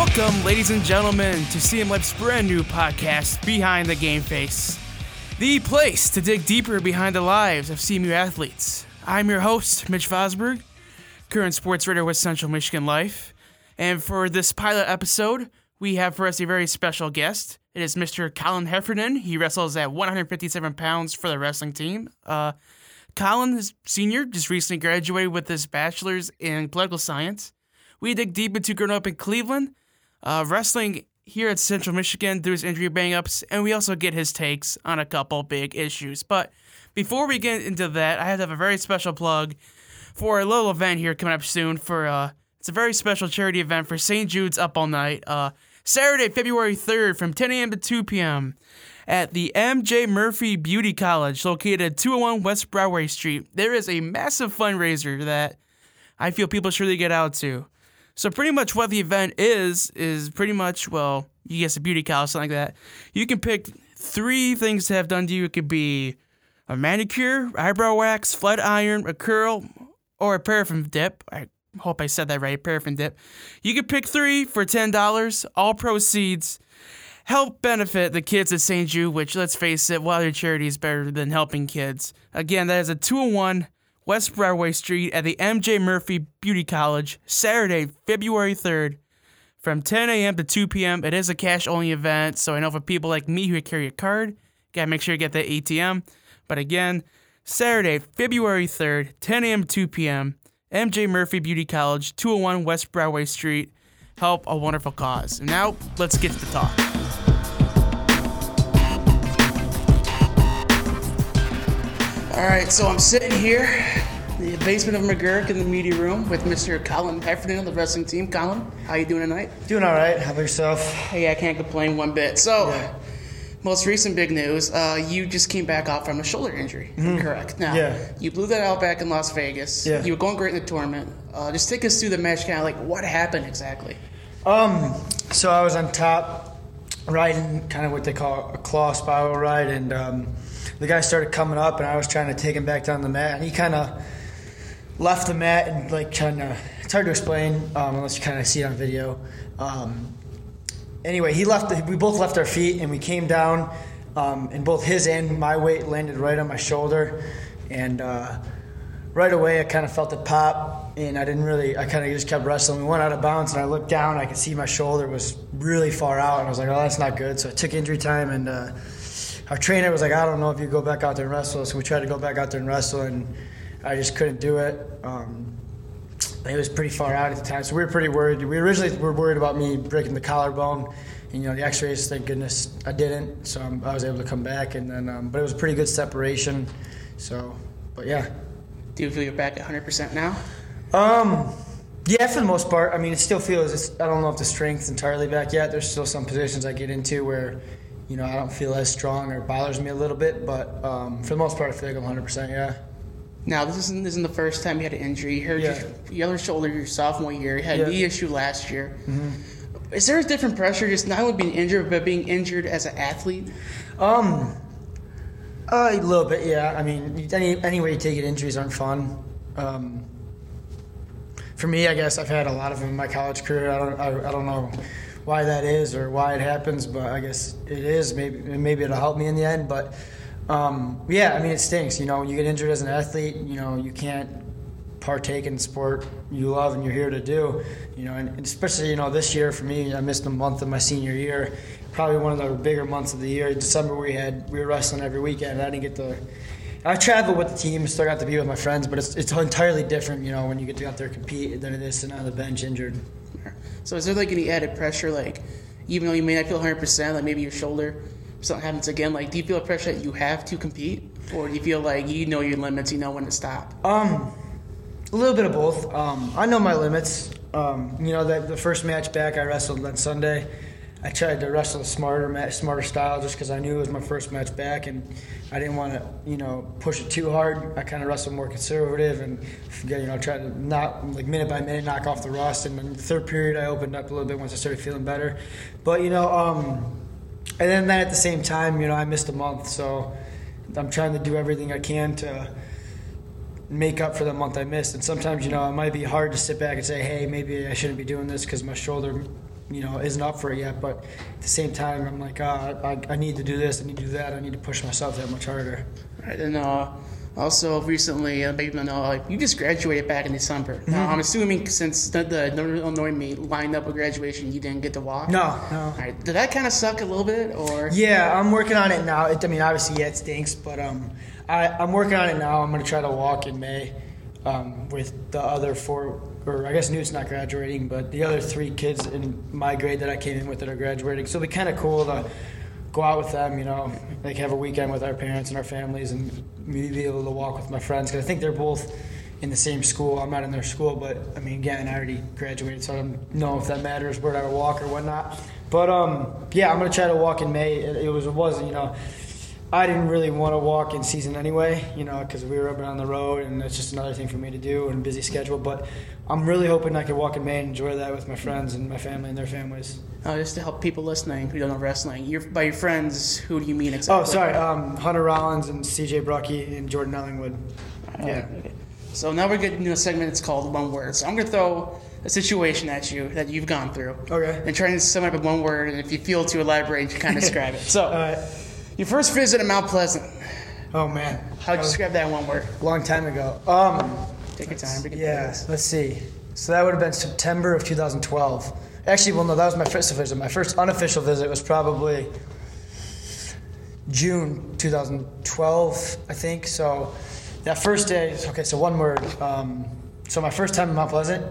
Welcome, ladies and gentlemen, to CM brand new podcast, Behind the Game Face, the place to dig deeper behind the lives of CMU athletes. I'm your host, Mitch Vosberg, current sports writer with Central Michigan Life, and for this pilot episode, we have for us a very special guest. It is Mr. Colin Heffernan. He wrestles at 157 pounds for the wrestling team. Uh, Colin is senior, just recently graduated with his bachelor's in political science. We dig deep into growing up in Cleveland, uh, wrestling here at Central Michigan through his injury bang ups, and we also get his takes on a couple big issues. But before we get into that, I have to have a very special plug for a little event here coming up soon. For uh, it's a very special charity event for St. Jude's Up All Night, uh, Saturday, February 3rd, from 10 a.m. to 2 p.m. at the M.J. Murphy Beauty College, located at 201 West Broadway Street. There is a massive fundraiser that I feel people should really get out to. So pretty much what the event is is pretty much well, you guess a beauty college, something like that. You can pick three things to have done to you. It could be a manicure, eyebrow wax, flat iron, a curl, or a paraffin dip. I hope I said that right, paraffin dip. You can pick three for ten dollars. All proceeds help benefit the kids at St. Jude, which let's face it, what other charity is better than helping kids? Again, that is a 201 West Broadway Street at the MJ Murphy Beauty College, Saturday, February 3rd, from 10 a.m. to 2 p.m. It is a cash only event, so I know for people like me who carry a card, gotta make sure you get that ATM. But again, Saturday, February 3rd, 10 a.m. to 2 p.m., MJ Murphy Beauty College, 201 West Broadway Street. Help a wonderful cause. And now, let's get to the talk. All right, so I'm sitting here in the basement of McGuirk in the media room with Mr. Colin Heffernan of the wrestling team. Colin, how you doing tonight? Doing all right. How about yourself? Hey, I can't complain one bit. So, most recent big news, uh, you just came back off from a shoulder injury. Correct. Now, Yeah. you blew that out back in Las Vegas. Yeah. You were going great in the tournament. Uh, just take us through the match, kind of like what happened exactly. Um, so I was on top, riding kind of what they call a claw spiral ride, and um, the guy started coming up, and I was trying to take him back down the mat, and he kind of left the mat and like trying to. It's hard to explain um, unless you kind of see it on video. Um, anyway, he left. The, we both left our feet, and we came down, um, and both his and my weight landed right on my shoulder, and. Uh, right away I kind of felt it pop and I didn't really I kind of just kept wrestling. We went out of bounds and I looked down I could see my shoulder was really far out and I was like oh that's not good so I took injury time and uh, our trainer was like I don't know if you go back out there and wrestle so we tried to go back out there and wrestle and I just couldn't do it. Um, it was pretty far out at the time so we were pretty worried. We originally were worried about me breaking the collarbone. And, you know the X-rays. Thank goodness I didn't, so um, I was able to come back. And then, um, but it was a pretty good separation. So, but yeah, Do you feel you're back at 100% now? um, yeah, for the most part. I mean, it still feels. It's, I don't know if the strength's entirely back yet. There's still some positions I get into where, you know, I don't feel as strong or it bothers me a little bit. But um, for the most part, I feel like I'm 100. percent Yeah. Now, this isn't, this isn't the first time you had an injury. You hurt Yeah. your, your other shoulder your sophomore year. You had Yeah. a knee issue last year. Is there a different pressure just not only being injured, but being injured as an athlete? Um, a little bit. Yeah. I mean, any any way you take it, injuries aren't fun. Um, for me, I guess I've had a lot of them in my college career. I don't I, I don't know why that is or why it happens, but I guess it is. Maybe maybe it'll help me in the end. But um, yeah, I mean, it stinks. You know, you get injured as an athlete. You know, you can't partake in sport you love and you're here to do. You know, and especially you know this year for me, I missed a month of my senior year. Probably one of the bigger months of the year. December we had we were wrestling every weekend. I didn't get to. I traveled with the team, still got to be with my friends, but it's, it's entirely different, you know, when you get to out there compete than it is sitting on the bench injured. So is there like any added pressure, like even though you may not feel 100%, like maybe your shoulder, something happens again, like do you feel a pressure that you have to compete? Or do you feel like you know your limits, you know when to stop? Um, a little bit of both. Um, I know my limits. Um, you know, the, the first match back I wrestled on Sunday, I tried to wrestle a smarter smarter style, just because I knew it was my first match back, and I didn't want to, you know, push it too hard. I kind of wrestled more conservative and, you know, try to not like minute by minute knock off the rust. And the third period, I opened up a little bit once I started feeling better. But you know, um, and then, then at the same time, you know, I missed a month, so I'm trying to do everything I can to make up for the month I missed. And sometimes, you know, it might be hard to sit back and say, hey, maybe I shouldn't be doing this because my shoulder you know, isn't up for it yet. But at the same time, I'm like, uh, I, I need to do this, I need to do that, I need to push myself that much harder. Right, and uh, also recently, uh, maybe know, like you just graduated back in December. Mm-hmm. Now, I'm assuming since the, the Illinois meet lined up with graduation, you didn't get to walk. No, no. Right, did that kind of suck a little bit, or? Yeah, I'm working on it now. It, I mean, obviously, yeah, it stinks, but um, I, I'm working on it now. I'm gonna try to walk in May um, with the other four, or I guess Newt's not graduating, but the other three kids in my grade that I came in with that are graduating. So it'll be kind of cool to go out with them, you know, like have a weekend with our parents and our families and maybe be able to walk with my friends. Because I think they're both in the same school. I'm not in their school, but I mean, again, I already graduated, so I don't know if that matters where I walk or whatnot. But um, yeah, I'm gonna try to walk in May. It, it was, it was, you know, I didn't really want to walk in season anyway, you know, because we were up and on the road, and it's just another thing for me to do and busy schedule. But I'm really hoping I can walk in May and enjoy that with my friends and my family and their families. Uh, just to help people listening who don't know wrestling, you're, by your friends, who do you mean exactly? Oh, sorry, um, Hunter Rollins and C.J. Brucky and Jordan Ellingwood. Yeah. So now we're getting into a segment. It's called one word. So I'm gonna throw a situation at you that you've gone through. Okay. And try to sum it up in one word, and if you feel to elaborate, you kind of describe it. So. Your first visit to Mount Pleasant. Oh man, how'd you describe that one word? Long time ago. Um, Take your time. Yeah, let's see. So that would have been September of 2012. Actually, well, no, that was my first visit. My first unofficial visit was probably June 2012, I think. So that first day, okay, so one word. Um, so my first time in Mount Pleasant,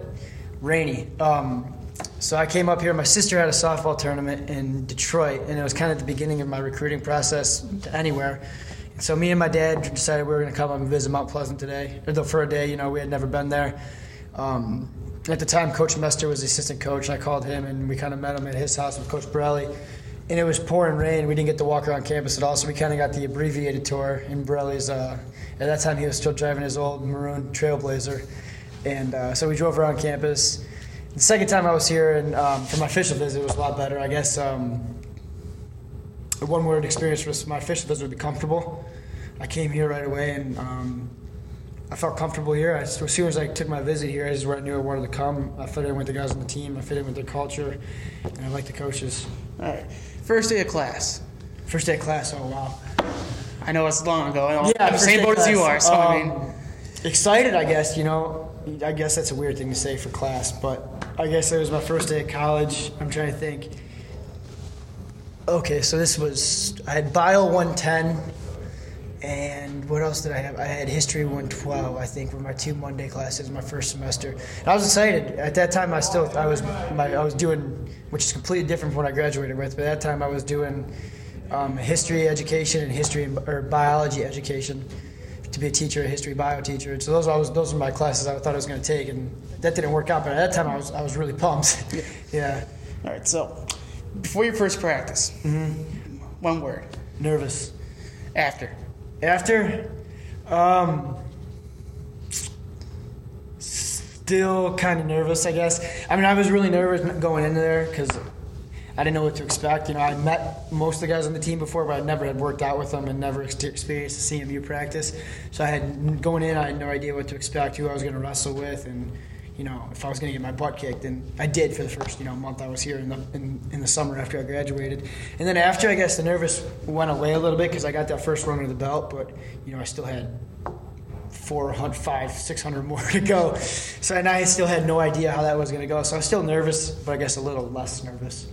rainy. Um, so I came up here. My sister had a softball tournament in Detroit, and it was kind of the beginning of my recruiting process to anywhere. And so me and my dad decided we were going to come up and visit Mount Pleasant today, or for a day. You know, we had never been there. Um, at the time, Coach Mester was the assistant coach. And I called him, and we kind of met him at his house with Coach Borrelli. And it was pouring rain. We didn't get to walk around campus at all, so we kind of got the abbreviated tour in Borrelli's. Uh, at that time, he was still driving his old maroon Trailblazer, and uh, so we drove around campus the second time I was here, and um, for my official visit, it was a lot better. I guess um, the one word experience was my official visit would be comfortable. I came here right away, and um, I felt comfortable here. I, as soon as I took my visit here, this is where I knew I wanted to come. I fit in with the guys on the team. I fit in with their culture, and I like the coaches. All right. First day of class. First day of class. Oh wow. I know it's long ago. Yeah, I'm the same boat as you are. So I mean, um, excited. I guess you know. I guess that's a weird thing to say for class, but I guess it was my first day at college. I'm trying to think. Okay, so this was I had Bio 110, and what else did I have? I had History 112. I think were my two Monday classes my first semester. And I was excited at that time. I still I was my I was doing which is completely different from what I graduated with. But at that time I was doing um, history education and history or biology education to be a teacher, a history bio teacher. So those was those were my classes I thought I was going to take, and that didn't work out. But at that time, I was I was really pumped. yeah. yeah. All right. So before your first practice, mm-hmm. one word. Nervous. After. After. Um, still kind of nervous, I guess. I mean, I was really nervous going into there because I didn't know what to expect. You know, I met most of the guys on the team before, but I never had worked out with them and never experienced a CMU practice. So I had going in, I had no idea what to expect, who I was going to wrestle with, and you know, if I was going to get my butt kicked, and I did for the first you know month I was here in the in, in the summer after I graduated, and then after I guess the nervous went away a little bit because I got that first run under the belt, but you know I still had 400, 500, 600 more to go, so and I still had no idea how that was going to go. So I was still nervous, but I guess a little less nervous.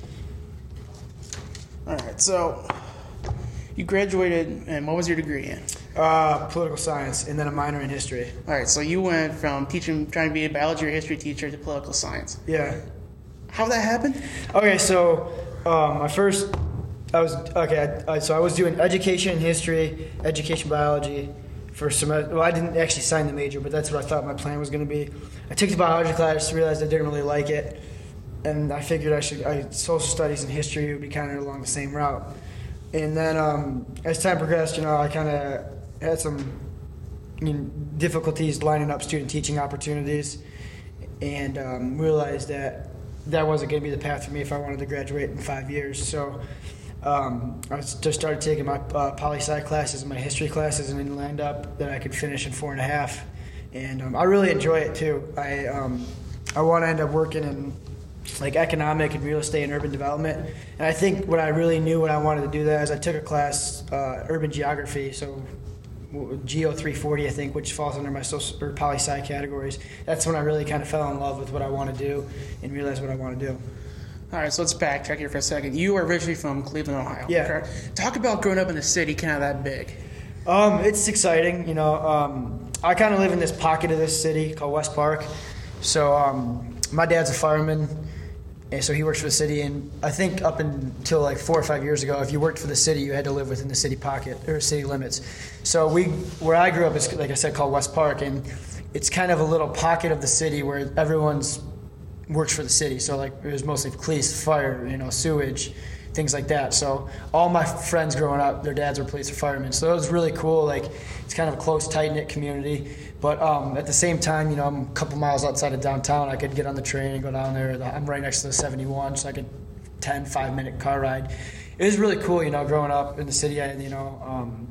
All right, so you graduated, and what was your degree in? Uh, political science, and then a minor in history. All right, so you went from teaching, trying to be a biology or history teacher to political science. Yeah. How did that happen? Okay, so um, my first, I was okay. I, so I was doing education history, education biology for semester. Well, I didn't actually sign the major, but that's what I thought my plan was going to be. I took the biology class, realized I didn't really like it and I figured I should I, social studies and history would be kind of along the same route. And then um, as time progressed, you know, I kind of had some you know, difficulties lining up student teaching opportunities, and um, realized that that wasn't going to be the path for me if I wanted to graduate in five years. So. Um, I just started taking my uh, poli sci classes and my history classes, and then lined up that I could finish in four and a half. And um, I really enjoy it too. I um, I want to end up working in like economic and real estate and urban development. And I think what I really knew when I wanted to do that is I took a class, uh, urban geography, so Geo 340, I think, which falls under my social or poli sci categories. That's when I really kind of fell in love with what I want to do and realized what I want to do. All right, so let's backtrack here for a second. You are originally from Cleveland, Ohio. Yeah. correct? Talk about growing up in a city kind of that big. Um, it's exciting, you know. Um, I kind of live in this pocket of this city called West Park. So um, my dad's a fireman, and so he works for the city. And I think up until like four or five years ago, if you worked for the city, you had to live within the city pocket or city limits. So we, where I grew up, is like I said, called West Park, and it's kind of a little pocket of the city where everyone's works for the city. So like it was mostly police, fire, you know, sewage, things like that. So all my friends growing up, their dads were police or firemen. So it was really cool. Like it's kind of a close, tight knit community. But um, at the same time, you know, I'm a couple miles outside of downtown. I could get on the train and go down there. I'm right next to the 71, so I could 10, five minute car ride. It was really cool, you know, growing up in the city. And you know, um,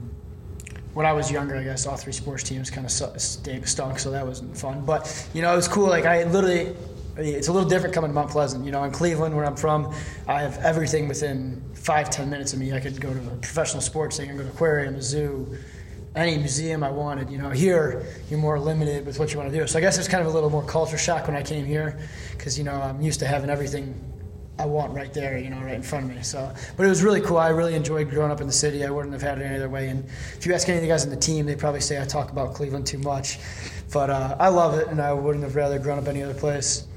when I was younger, I guess all three sports teams kind of stunk, so that wasn't fun. But you know, it was cool. Like I literally it's a little different coming to Mount Pleasant. You know, in Cleveland, where I'm from, I have everything within five, ten minutes of me. I could go to a professional sports thing, I go to aquarium, a zoo, any museum I wanted. You know, here you're more limited with what you want to do. So I guess it's kind of a little more culture shock when I came here, because you know I'm used to having everything I want right there, you know, right in front of me. So, but it was really cool. I really enjoyed growing up in the city. I wouldn't have had it any other way. And if you ask any of the guys on the team, they probably say I talk about Cleveland too much. But uh, I love it, and I wouldn't have rather grown up any other place.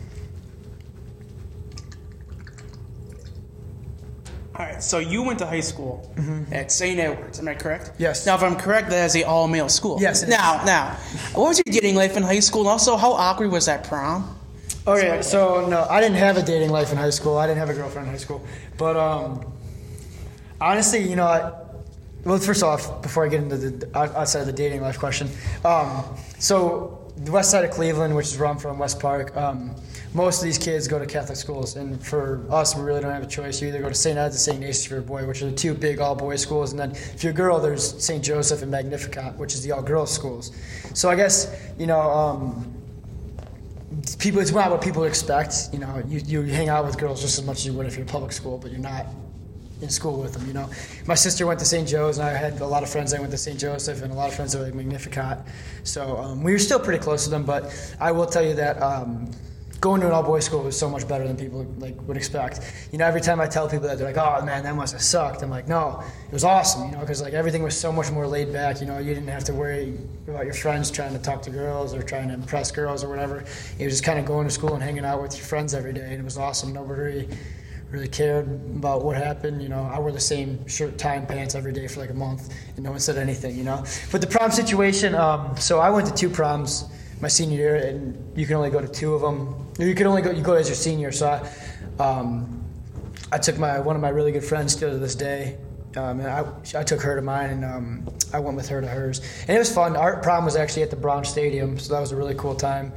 All right, so you went to high school mm-hmm. at St. Edward's, am I correct? Yes. Now, if I'm correct, that is a all male school. Yes. Now, now, what was your dating life in high school? And also, how awkward was that prom? Okay, so no, I didn't have a dating life in high school. I didn't have a girlfriend in high school. But um, honestly, you know, I, well, first off, before I get into the outside of the dating life question, um, so the west side of Cleveland, which is where I'm from, West Park. Um, most of these kids go to Catholic schools, and for us, we really don't have a choice. You either go to St. Ed's or St. Ignatius for a boy, which are the two big all-boys schools, and then if you're a girl, there's St. Joseph and Magnificat, which is the all-girls schools. So I guess you know. Um, people, it's not what people expect. You know, you, you hang out with girls just as much as you would if you're in public school, but you're not in school with them. You know, my sister went to St. Joe's, and I had a lot of friends that went to St. Joseph, and a lot of friends that were like Magnificat. So um, we were still pretty close to them. But I will tell you that um, going to an all boys school was so much better than people like would expect. You know, every time I tell people that, they're like, "Oh man, that must have sucked." I'm like, "No, it was awesome." You know, because like everything was so much more laid back. You know, you didn't have to worry about your friends trying to talk to girls or trying to impress girls or whatever. It was just kind of going to school and hanging out with your friends every day, and it was awesome. Nobody really cared about what happened. You know, I wore the same shirt, tie, and pants every day for like a month, and no one said anything. You know, but the prom situation. Um, so I went to two proms my senior year, and you can only go to two of them. You could only go you go as your senior. So I, um, I took my one of my really good friends still to this day. Um, and I, I took her to mine, and um, I went with her to hers, and it was fun. Our prom was actually at the Brown Stadium, so that was a really cool time.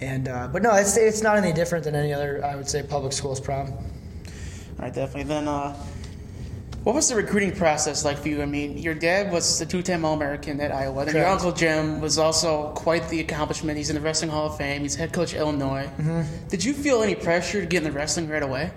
And uh, but no, it's it's not any different than any other I would say public schools prom. All right, definitely. Then uh, what was the recruiting process like for you? I mean, your dad was the two-time All-American at Iowa. Then your uncle Jim was also quite the accomplishment. He's in the Wrestling Hall of Fame. He's head coach at Illinois. Mm-hmm. Did you feel any pressure to get in the wrestling right away?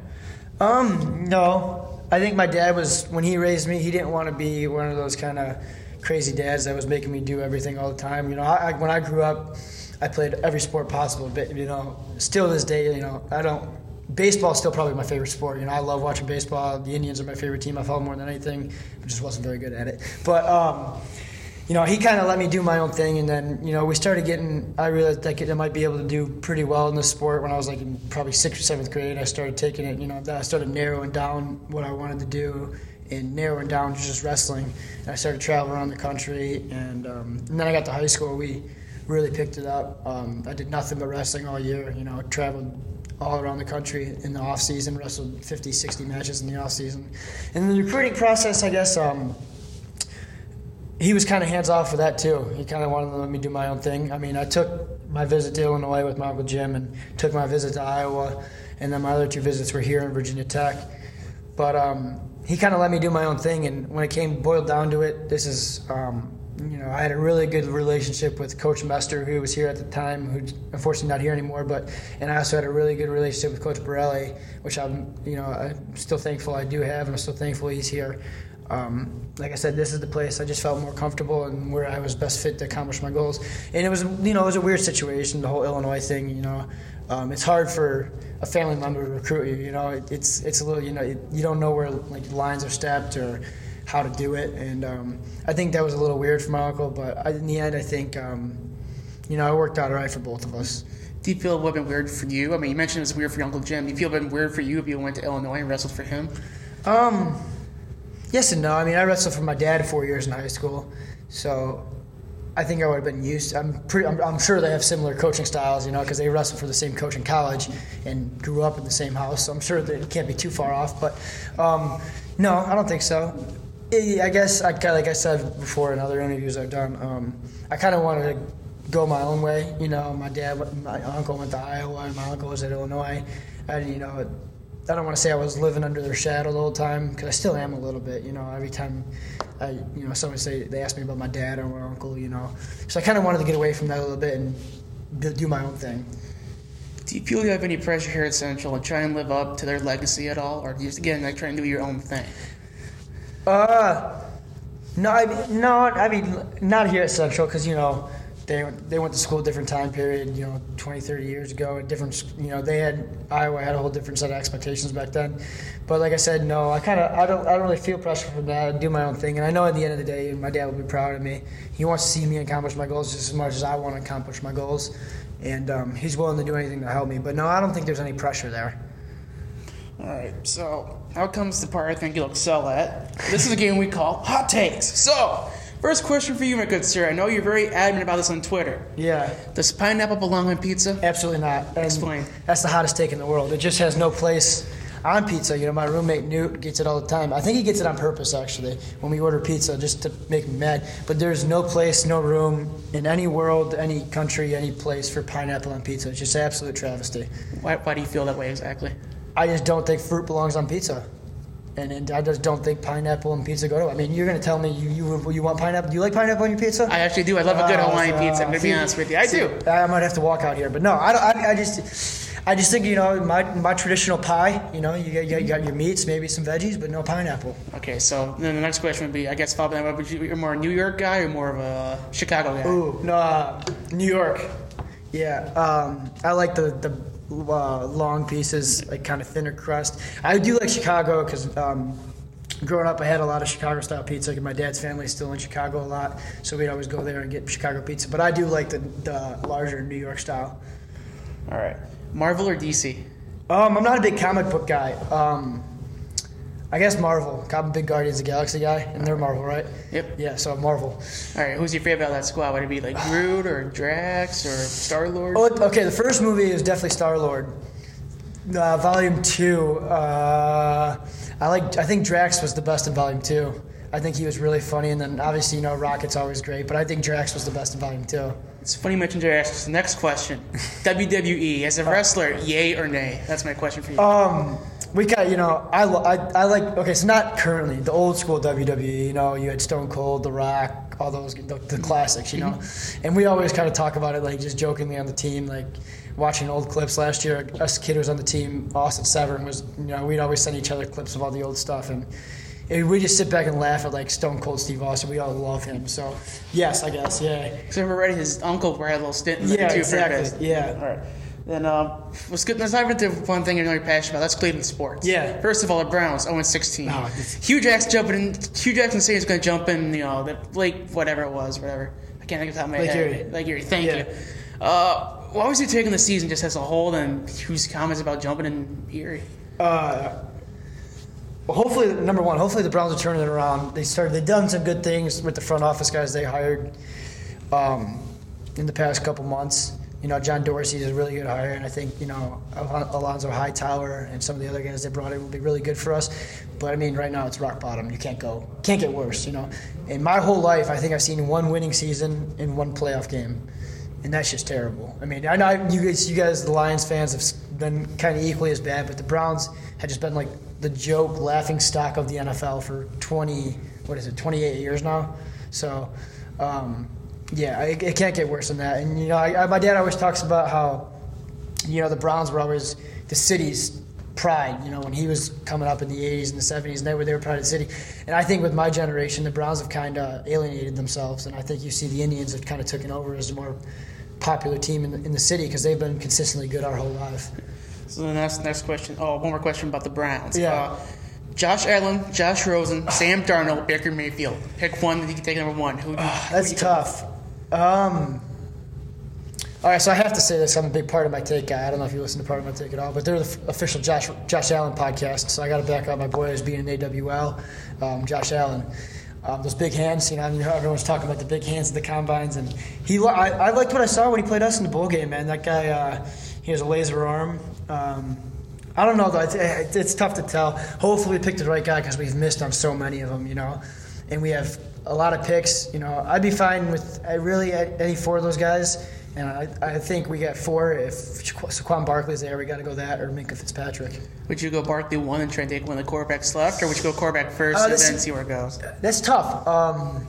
Um, no. I think my dad was when he raised me. He didn't want to be one of those kind of crazy dads that was making me do everything all the time. You know, I, when I grew up, I played every sport possible. But you know, still to this day, you know, I don't baseball is still probably my favorite sport. You know, I love watching baseball. The Indians are my favorite team. I follow more than anything. I just wasn't very good at it. But um, you know, he kind of let me do my own thing, and then you know, we started getting. I realized could, I might be able to do pretty well in this sport when I was like in probably sixth or seventh grade. I started taking it. You know, I started narrowing down what I wanted to do and narrowing down to just wrestling. And I started traveling around the country, and, um, and then I got to high school. We really picked it up. Um, I did nothing but wrestling all year. You know, traveled all around the country in the off season, wrestled 50, 60 matches in the off season. And the recruiting process, I guess, um, he was kind of hands off for that too. He kind of wanted to let me do my own thing. I mean, I took my visit to Illinois with my uncle Jim, and took my visit to Iowa, and then my other two visits were here in Virginia Tech. But um, he kind of let me do my own thing, and when it came boiled down to it, this is um, you know, I had a really good relationship with Coach Mester, who was here at the time, who's unfortunately not here anymore. But and I also had a really good relationship with Coach Borrelli, which I'm, you know, I'm still thankful I do have, and I'm still thankful he's here. Um, like I said, this is the place I just felt more comfortable and where I was best fit to accomplish my goals. And it was, you know, it was a weird situation, the whole Illinois thing. You know, um, it's hard for a family member to recruit you. You know, it, it's it's a little, you know, you don't know where like lines are stepped or how to do it. And um, I think that was a little weird for my uncle, but I, in the end, I think, um, you know, it worked out all right for both of us. Do you feel it would have been weird for you? I mean, you mentioned it was weird for your Uncle Jim. Do you feel it would have been weird for you if you went to Illinois and wrestled for him? Um, yes and no. I mean, I wrestled for my dad four years in high school, so I think I would have been used. I'm pretty. I'm, I'm sure they have similar coaching styles, you know, because they wrestled for the same coach in college and grew up in the same house. So I'm sure that it can't be too far off. But um, no, I don't think so. I guess I like I said before in other interviews I've done. Um, I kind of wanted to go my own way. You know, my dad, my uncle went to Iowa, and my uncle was at Illinois. And you know, I don't want to say I was living under their shadow the whole time because I still am a little bit. You know, every time I, you know, someone say they ask me about my dad or my uncle. You know, so I kind of wanted to get away from that a little bit and do my own thing. Do you feel you have any pressure here at Central to try and live up to their legacy at all, or just again like try and do your own thing? Uh, no, I mean, no, I mean, not here at Central because you know they they went to school a different time period, you know, 20, 30 years ago. A different, you know, they had Iowa had a whole different set of expectations back then. But like I said, no, I kind of I don't I don't really feel pressure from that. I do my own thing, and I know at the end of the day, my dad will be proud of me. He wants to see me accomplish my goals just as much as I want to accomplish my goals, and um, he's willing to do anything to help me. But no, I don't think there's any pressure there. All right, so now comes the part I think you'll excel at. This is a game we call Hot Takes. So, first question for you, my good sir. I know you're very adamant about this on Twitter. Yeah. Does pineapple belong on pizza? Absolutely not. And Explain. That's the hottest take in the world. It just has no place on pizza. You know, my roommate Newt gets it all the time. I think he gets it on purpose, actually, when we order pizza, just to make me mad. But there's no place, no room in any world, any country, any place for pineapple on pizza. It's just absolute travesty. Why, why do you feel that way exactly? I just don't think fruit belongs on pizza. And, and I just don't think pineapple and pizza go to. I mean, you're gonna tell me you, you you want pineapple? Do you like pineapple on your pizza? I actually do. I love a good Uh, Hawaiian pizza. I'm gonna be honest with you. I see, do. I might have to walk out here, but no, I, don't- I, I just, I just think you know my, my traditional pie. You know, you got, you got- your meats, maybe some veggies, but no pineapple. Okay, so then the next question would be, I guess, that, would you, you're more a New York guy or more of a Chicago guy? Ooh, no, uh, New York. Yeah, um, I like the the uh, long pieces, like kind of thinner crust. I do like Chicago because um, growing up, I had a lot of Chicago style pizza. Like my dad's family is still in Chicago a lot, so we'd always go there and get Chicago pizza. But I do like the, the larger New York style. All right, Marvel or DC? Um, I'm not a big comic book guy. Um, I guess Marvel. I'm a big Guardians of the Galaxy guy, and they're Marvel, right? Yep. Yeah, so Marvel. All right, who's your favorite out of that squad? Would it be like Groot or Drax or Star Lord? Oh, okay. The first movie is definitely Star Lord. Uh, volume two. Uh, I like. I think Drax was the best in Volume two. I think he was really funny, and then obviously you know Rocket's always great, but I think Drax was the best in Volume two. It's funny you mentioned Drax. Next question: WWE as a wrestler, yay or nay? That's my question for you. Um, we got you know I, I I like okay so not currently the old school WWE you know you had Stone Cold The Rock all those the, the classics you know mm-hmm. and we always kind of talk about it like just jokingly on the team like watching old clips last year us kid was on the team Austin Severn was you know we'd always send each other clips of all the old stuff and. and we just sit back and laugh at like Stone Cold Steve Austin. We all love him. So yes, I guess yeah. Because I remember his uncle had a little stint in there Yeah, exactly. Yeah. All right. Then um, let's get let's dive into one thing you're really passionate about. That's Cleveland sports. Yeah. First of all, the Browns 0 16. Oh, Hue Jackson jumping in. Hue Jackson saying he's going to jump in. You know, the Blake whatever it was, whatever. I can't think of the top of my head. Erie. Blake Erie. Thank Yeah. you. Uh, why was he taking the season just as a whole? And Hue's comments about jumping in Erie. Uh, well, hopefully, number one, hopefully the Browns are turning it around. They started, they've done some good things with the front office guys they hired um, in the past couple months. You know, John Dorsey is a really good hire, and I think you know Al- Alonzo Hightower and some of the other guys they brought in will be really good for us. But I mean, right now it's rock bottom. You can't go, can't get worse. You know, in my whole life, I think I've seen one winning season in one playoff game and that's just terrible. I mean, I know you guys, you guys, the Lions fans, have been kind of equally as bad, but the Browns had just been like the joke, laughing stock of the NFL for 20, what is it, 28 years now. So, um, yeah, it, it can't get worse than that. And you know, I, I, my dad always talks about how you know the Browns were always the city's pride. You know, when he was coming up in the '80s and the '70s, and they were they were pride of the city. And I think with my generation, the Browns have kind of alienated themselves, and I think you see the Indians have kind of taken over as a more popular team in the, in the city because they've been consistently good our whole life. So the next next question. Oh, one more question about the Browns. Yeah. Uh, Josh Allen, Josh Rosen, Sam Darnold, Baker Mayfield. Pick one that you can take number one. Who? do you- who That's you- tough. Um, all right, so I have to say this. I'm a big Pardon My Take guy. I don't know if you listen to Pardon My Take at all, but they're the f- official Josh Josh Allen podcast. So I got to back up my boy as being an AWL, um, Josh Allen. Um, those big hands, you know, everyone's talking about the big hands at the combines, and he. I, I liked what I saw when he played us in the bowl game, man. That guy, uh, he has a laser arm. Um, I don't know though. It's, it's tough to tell. Hopefully, we picked the right guy because we've missed on so many of them, you know, and we have a lot of picks. You know, I'd be fine with I really any four of those guys, and I, I think we got four. If Saquon Barkley's there, we got to go that or Minkah Fitzpatrick. Would you go Barkley one and try and take one of the quarterbacks left, or would you go quarterback first Uh, and then see where it goes? That's tough. Um,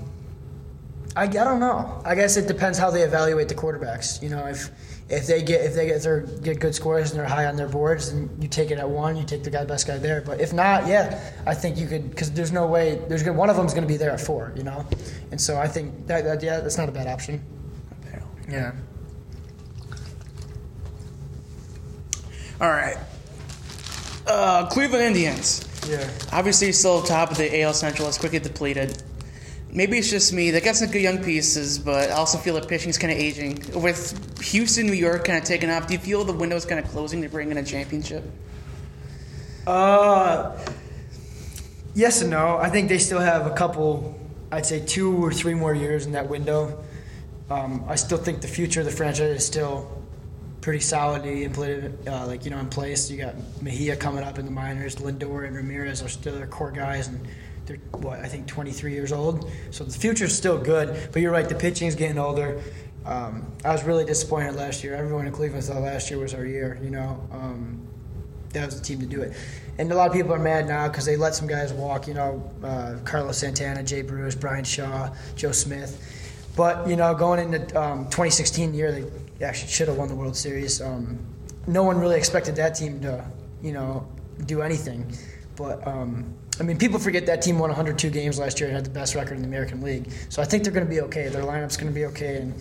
I, I don't know. I guess it depends how they evaluate the quarterbacks. You know, if if they get if they get their get good scores and they're high on their boards, then you take it at one. You take the guy best guy there. But if not, yeah, I think you could because there's no way there's one of them's going to be there at four. You know, and so I think that, that yeah, that's not a bad option. Yeah. All right. Uh, Cleveland Indians. Yeah. Obviously, still top of the AL Central. It's quickly depleted. Maybe it's just me. They got some good young pieces, but I also feel the pitching's kind of aging. With Houston, New York kind of taking off, do you feel the window's kind of closing to bring in a championship? Uh, yes and no. I think they still have a couple. I'd say two or three more years in that window. Um, I still think the future of the franchise is still pretty solidly implemented, uh, like you know, in place. You got Mejia coming up in the minors. Lindor and Ramirez are still their core guys, and they're what I think 23 years old. So the future's still good. But you're right, the pitching's getting older. Um, I was really disappointed last year. Everyone in Cleveland thought last year was our year. You know. Um, that was the team to do it. And a lot of people are mad now because they let some guys walk. You know, uh, Carlos Santana, Jay Bruce, Bryan Shaw, Joe Smith. But you know, going into um, 2016 year, they actually should have won the World Series. Um, no one really expected that team to, you know, do anything. But um, I mean, people forget that team won 102 games last year and had the best record in the American League. So I think they're going to be okay. Their lineup's going to be okay, and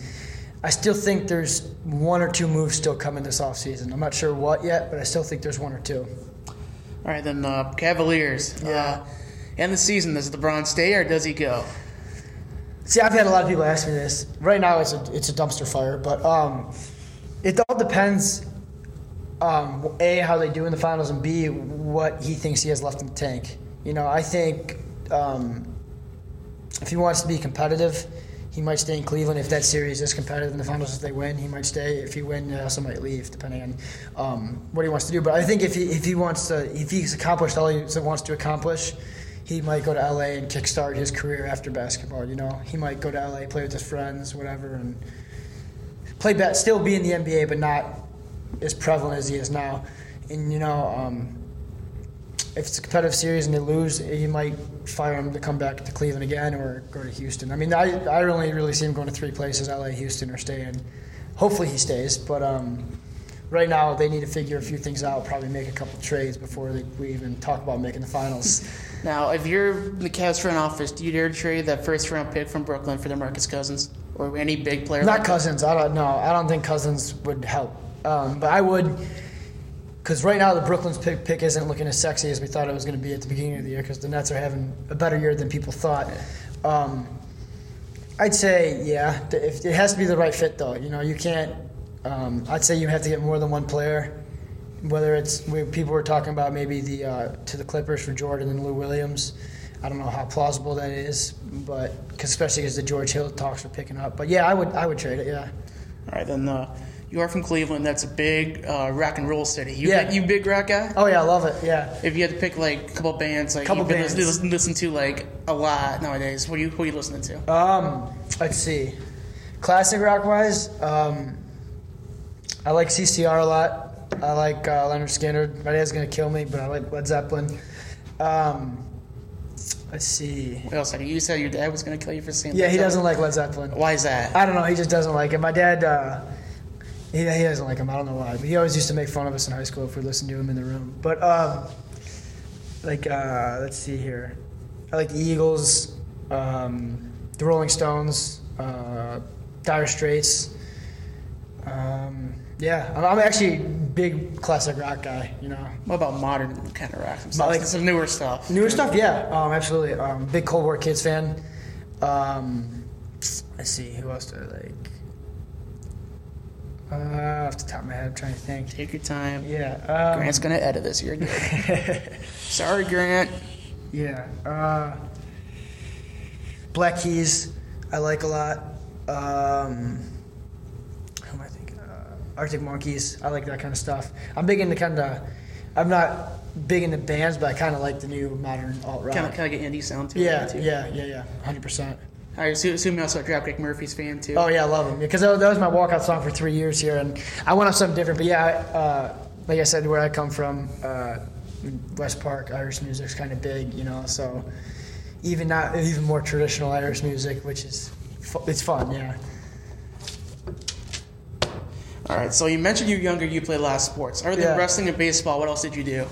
I still think there's one or two moves still coming this offseason. I'm not sure what yet, but I still think there's one or two. All right, then uh, Cavaliers. Yeah. Uh, end the season, does LeBron stay or does he go? See, I've had a lot of people ask me this. Right now, it's a it's a dumpster fire, but um, it all depends. Um, a how they do in the finals, and B what he thinks he has left in the tank. You know, I think um, if he wants to be competitive, he might stay in Cleveland. If that series is competitive in the finals, if they win, he might stay. If he win, he also might leave, depending on um, what he wants to do. But I think if he if he wants to, if he's accomplished all he wants to accomplish, he might go to LA and kickstart his career after basketball. You know, he might go to LA, play with his friends, whatever, and play bat, still be in the NBA, but not as prevalent as he is now. And you know, um, if it's a competitive series and they lose, you might fire him to come back to Cleveland again or go to Houston. I mean, I I only really see him going to three places: LA, Houston, or staying. Hopefully, he stays, but. Um, Right now, they need to figure a few things out. Probably make a couple trades before they, we even talk about making the finals. Now, if you're the Cavs front office, do you dare trade that first round pick from Brooklyn for DeMarcus Cousins or any big player? Not like Cousins. I don't know. I don't think Cousins would help. Um, but I would, because right now the Brooklyn's pick, pick isn't looking as sexy as we thought it was going to be at the beginning of the year. Because the Nets are having a better year than people thought. Um, I'd say yeah. If it has to be the right fit though, you know, you can't. Um, I'd say you have to get more than one player. Whether it's we, people were talking about maybe the uh, to the Clippers for Jordan and Lou Williams. I don't know how plausible that is, but cause especially as the George Hill talks are picking up. But yeah, I would I would trade it. Yeah. All right, then uh, you are from Cleveland. That's a big uh, rock and roll city. You, Yeah. you big rock guy? Oh yeah, I love it. Yeah. If you had to pick like a couple bands, like Couple you've been bands. Listen, listen to like a lot nowadays. What are you who are you listening to? Um, let's see. Classic rock wise, um, I like CCR a lot. I like uh, Lynyrd Skynyrd. My dad's gonna kill me, but I like Led Zeppelin. Um, Let's see. What else? You said, your dad was gonna kill you for saying. Yeah, Led he Zeppelin. doesn't like Led Zeppelin. Why is that? I don't know. He just doesn't like it. My dad, uh, he, he doesn't like him. I don't know why. But he always used to make fun of us in high school if we listened to him in the room. But um, like, uh, let's see here. I like the Eagles, um, the Rolling Stones, uh, Dire Straits. Um, yeah, I'm, I'm actually a big classic rock guy. You know, What about modern kind of rock? Some, stuff, Like- some newer stuff. newer stuff. Yeah, um, absolutely. Um, big Cold War Kids fan. Um, let's see, who else do I like? Uh, off the top of my head, I'm trying to think. Take your time. Yeah. Um, Grant's gonna edit this. You're good. Sorry, Grant. yeah. Uh, Black Keys, I like a lot. Um, who am I thinking? Uh, Arctic Monkeys, I like that kind of stuff. I'm big into kind of. I'm not big into bands, but I kind of like the new modern alt rock. Kind of, kind of get indie sound too. yeah, too. yeah, yeah, yeah, hundred percent. I assume, assume you also a Dropkick Murphys fan too. Oh yeah, I love them because that, that was my walkout song for three years here, and I went on something different. But yeah, uh, like I said, where I come from, uh, West Park, Irish music's kind of big, you know. So even not even more traditional Irish music, which is it's fun, yeah. All right. So you mentioned you were younger. You played a lot of sports. Other than Yeah. wrestling and baseball, what else did you do?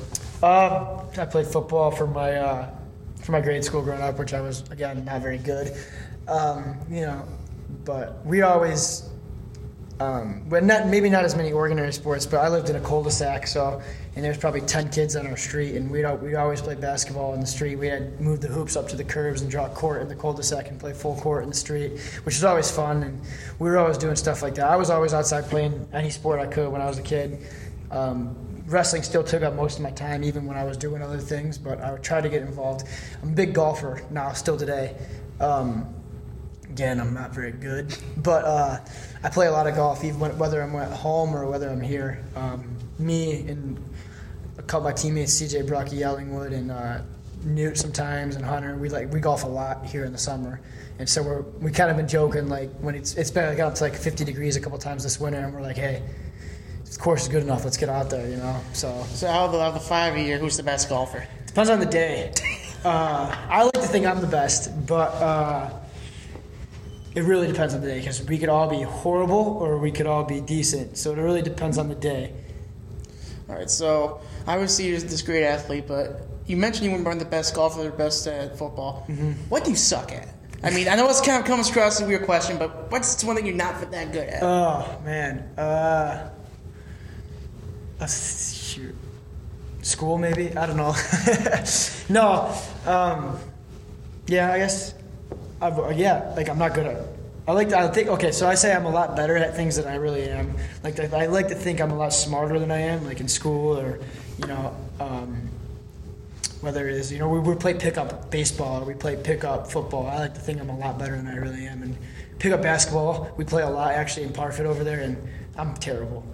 Um, I played football for my uh, for my grade school growing up, which I was again not very good. Um, you know, but we always, um, not maybe not as many ordinary sports. But I lived in a cul-de-sac, so and there's probably ten kids on our street, and we'd we always play basketball in the street. We had moved the hoops up to the curbs and draw court in the cul-de-sac and play full court in the street, which was always fun. And we were always doing stuff like that. I was always outside playing any sport I could when I was a kid. Um, wrestling still took up most of my time, even when I was doing other things. But I would try to get involved. I'm a big golfer now, still today. Um, again, I'm not very good, but uh, I play a lot of golf, even when, whether I'm at home or whether I'm here. Um, me and a couple of my teammates, CJ Brocky Yellingwood and uh, Newt sometimes, and Hunter, we like we golf a lot here in the summer. And so we're we kind of been joking like when it's it's been got up to like 50 degrees a couple times this winter, and we're like, hey, this course is good enough. Let's get out there, you know. So So out of the, out of the five of you, who's the best golfer? Depends on the day. Uh, I like to think I'm the best, but uh, it really depends on the day because we could all be horrible or we could all be decent. So it really depends on the day. All right. So obviously you're this great athlete, but you mentioned you weren't the best golfer or best at football. Mm-hmm. What do you suck at? I mean, I know it's kind of comes across as a weird question, but what's one thing you're not that good at? Oh man, uh, shoot, school maybe? I don't know. no, um, yeah, I guess. I've, uh, yeah, like I'm not good at. I like to I think okay, so I say I'm a lot better at things than I really am. Like I I like to think I'm a lot smarter than I am, like in school or you know. Um, whether it is, you know, we, we play pickup baseball or we play pickup football. I like to think I'm a lot better than I really am. And pickup basketball, we play a lot actually in Parfit over there, and I'm terrible.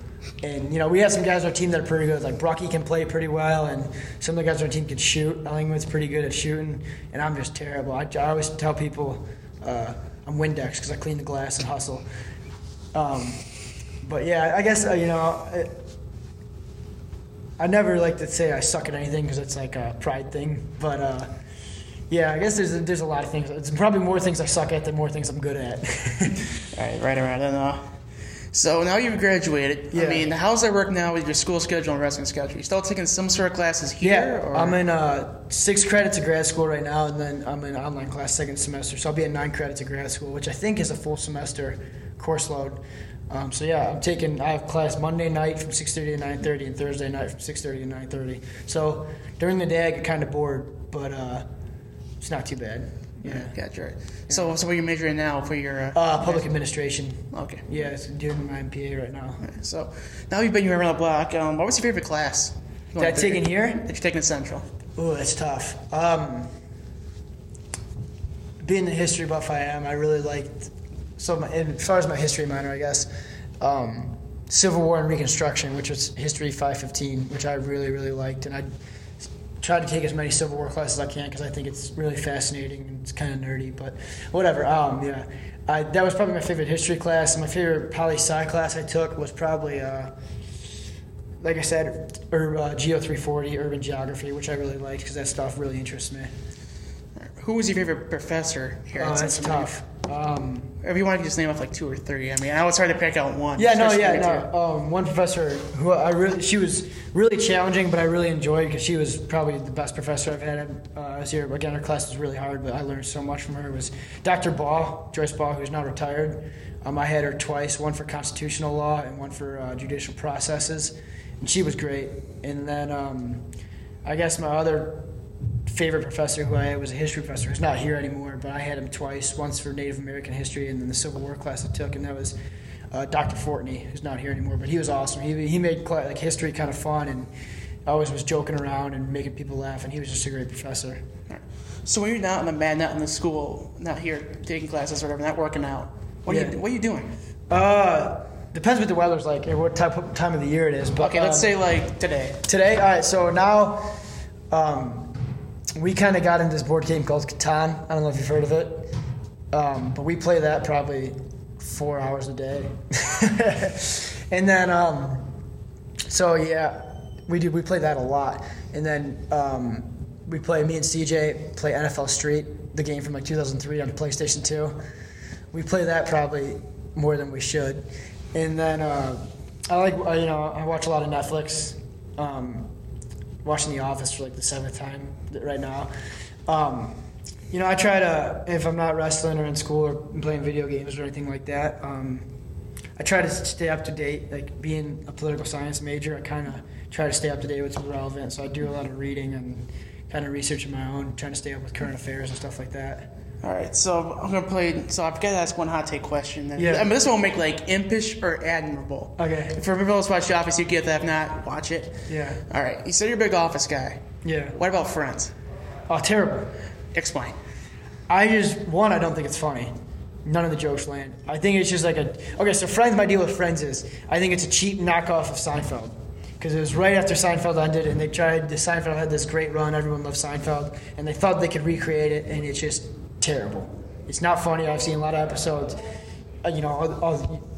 And you know, we have some guys on our team that are pretty good. Like Brocky can play pretty well, and some of the guys on our team can shoot. Ellingwood's pretty good at shooting, and I'm just terrible. I, I always tell people uh, I'm Windex because I clean the glass and hustle. Um, but yeah, I guess uh, you know. It, I never like to say I suck at anything because it's like a pride thing. But uh, yeah, I guess there's a, there's a lot of things. It's probably more things I suck at than more things I'm good at. All right, right around. Don't know. So now you've graduated. I mean, how's that work now with your school schedule and wrestling schedule? You still taking some sort of classes here? yeah, or? I'm in uh, six credits of grad school right now, and then I'm in online class second semester. So I'll be in nine credits of grad school, which I think is a full semester course load. Um, so yeah, I'm taking. I have class Monday night from 6:30 to 9:30, and Thursday night from 6:30 to 9:30. So during the day I get kind of bored, but uh, it's not too bad. Yeah, gotcha. Right. So, so what are you majoring now for your? Uh, Uh, public administration. okay. Yeah, it's doing my MPA right now. So now you've been around the block. Um, what was your favorite class? Did I take in here? That you're taking at Central. Ooh, that's tough. Um, being the history buff I am, I really liked. So, my, as far as my history minor, I guess, um, Civil War and Reconstruction, which was History 515, which I really, really liked, and I tried to take as many Civil War classes as I can because I think it's really fascinating and it's kind of nerdy, but whatever. Um, yeah, I, that was probably my favorite history class. My favorite poli sci class I took was probably. Uh, like I said, ur- uh, Geo 340, urban geography, which I really liked because that stuff really interests me. Who was your favorite professor here? Oh, at that's tough. Um, If you want to just name off like two or three, I mean, I it's hard to pick out one. yeah, no, yeah, no. Um, one professor who I really, she was really challenging, but I really enjoyed because she was probably the best professor I've had uh, this year. Again, her class was really hard, but I learned so much from her. It was Dr. Ball, Joyce Ball, who's now retired. Um, I had her twice, one for constitutional law and one for uh, judicial processes, and she was great. And then um, I guess my other favorite professor who I had was a history professor who's not here anymore, but I had him twice, once for Native American history and then the Civil War class I took, and that was uh, Dr. Fortney, who's not here anymore, but he was awesome. He, he made like history kind of fun and always was joking around and making people laugh, and he was just a great professor. So when you're not in the mat, not in the school, not here taking classes or whatever, not working out, what are Yeah. you what are you doing? Uh, depends what the weather's like and what type of time of the year it is. But Okay, let's um, say like today. Today, all right. So now, um, we kind of got into this board game called Catan. I don't know if you've heard of it, um, but we play that probably four hours a day. and then, um, so yeah, we do. We play that a lot. And then um, we play. Me and CJ play NFL Street, the game from like 2003 on PlayStation 2. We play that probably more than we should. And then uh, I like uh, you know I watch a lot of Netflix. Um, watching The Office for like the seventh time right now. Um, you know, I try to if I'm not wrestling or in school or playing video games or anything like that. Um, I try to stay up to date. Like being a political science major, I kind of try to stay up to date with what's relevant. So I do a lot of reading and kind of researching my own, trying to stay up with current affairs and stuff like that. All right, so I'm gonna play. So I've got to ask one hot take question. Then. Yeah. I mean, this one will make like impish or admirable. Okay. For people who's watch The Office, you get that. If not, watch it. Yeah. All right. You said you're a big Office guy. Yeah. What about Friends? Oh, terrible. Explain. I just one, I don't think it's funny. None of the jokes land. I think it's just like a okay. So Friends, my deal with Friends is I think it's a cheap knockoff of Seinfeld because it was right after Seinfeld ended, and they tried. The Seinfeld had this great run. Everyone loved Seinfeld, and they thought they could recreate it, and it's just terrible. It's not funny. I've seen a lot of episodes. Uh, you know, all, all,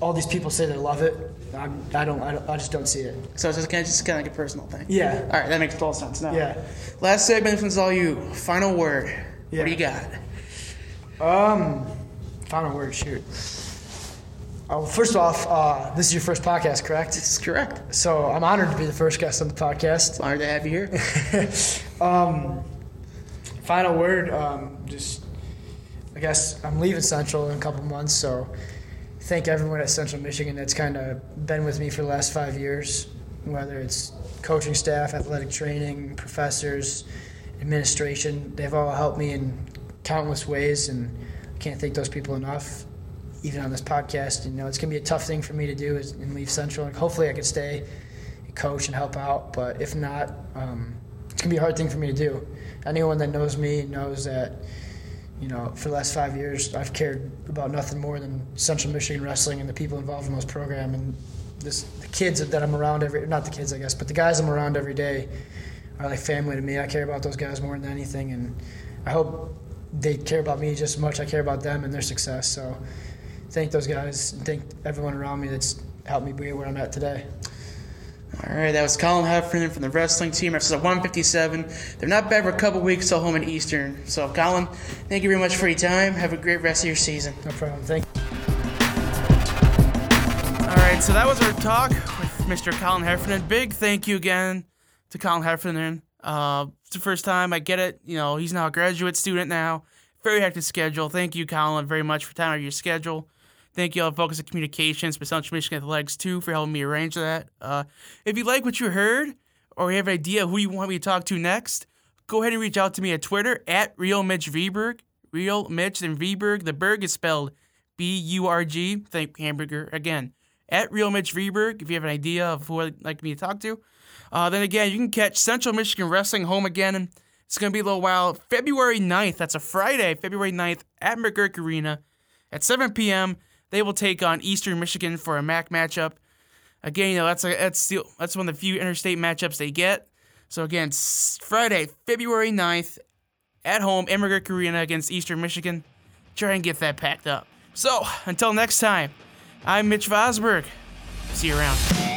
all these people say they love it. I'm, I don't. I don't. I just don't see it. So it's just kind of just kind of like a personal thing. Yeah. All right, that makes total sense. Now. Yeah. Last segment. One's all you. Final word. Yeah. What do you got? Um, final word. Shoot. Oh, first off, uh, this is your first podcast, correct? This is correct. So I'm honored to be the first guest on the podcast. Honored to have you here. um, final word, um, just I guess I'm leaving Central in a couple months, so thank everyone at Central Michigan that's kind of been with me for the last five years, whether it's coaching staff, athletic training, professors, administration. They've all helped me in countless ways, and I can't thank those people enough. Even on this podcast, you know, it's gonna be a tough thing for me to do is, and leave Central. Like, hopefully, I can stay, and coach, and help out. But if not, um, it's gonna be a hard thing for me to do. Anyone that knows me knows that, you know, for the last five years, I've cared about nothing more than Central Michigan wrestling and the people involved in those program and this the kids that I'm around every not the kids I guess, but the guys I'm around every day are like family to me. I care about those guys more than anything, and I hope they care about me just as much I care about them and their success. So, thank those guys and thank everyone around me that's helped me be where I'm at today. All right, that was Colin Heffernan from the wrestling team. Episode 157. They're not bad for a couple weeks till home in Eastern. So, Colin, thank you very much for your time. Have a great rest of your season. No problem. Thank. You. All right, so that was our talk with Mr. Colin Heffernan. Big thank you again to Colin Heffernan. Uh, it's the first time I get it. You know, he's now a graduate student now. Very hectic schedule. Thank you, Colin, very much for time out of your schedule. Thank you all Focus of Communications, but Central Michigan Athletics too, for helping me arrange that. Uh, if you like what you heard, or you have an idea who you want me to talk to next, go ahead and reach out to me at Twitter at Real Mitch Vberg. Real Mitch and Vberg. The Berg is spelled B U R G. Think hamburger again. At Real Mitch Vberg. If you have an idea of who I'd like me to talk to, uh, then again, you can catch Central Michigan Wrestling home again. It's going to be a little while. February 9th, that's a Friday, February 9th at McGuirk Arena at 7 p.m. They will take on Eastern Michigan for a MAC matchup. Again, you know, that's a, that's the, that's one of the few interstate matchups they get. So again, Friday, February 9th at home, McGuirk Arena against Eastern Michigan. Try and get that packed up. So, until next time, I'm Mitch Vosburg. See you around.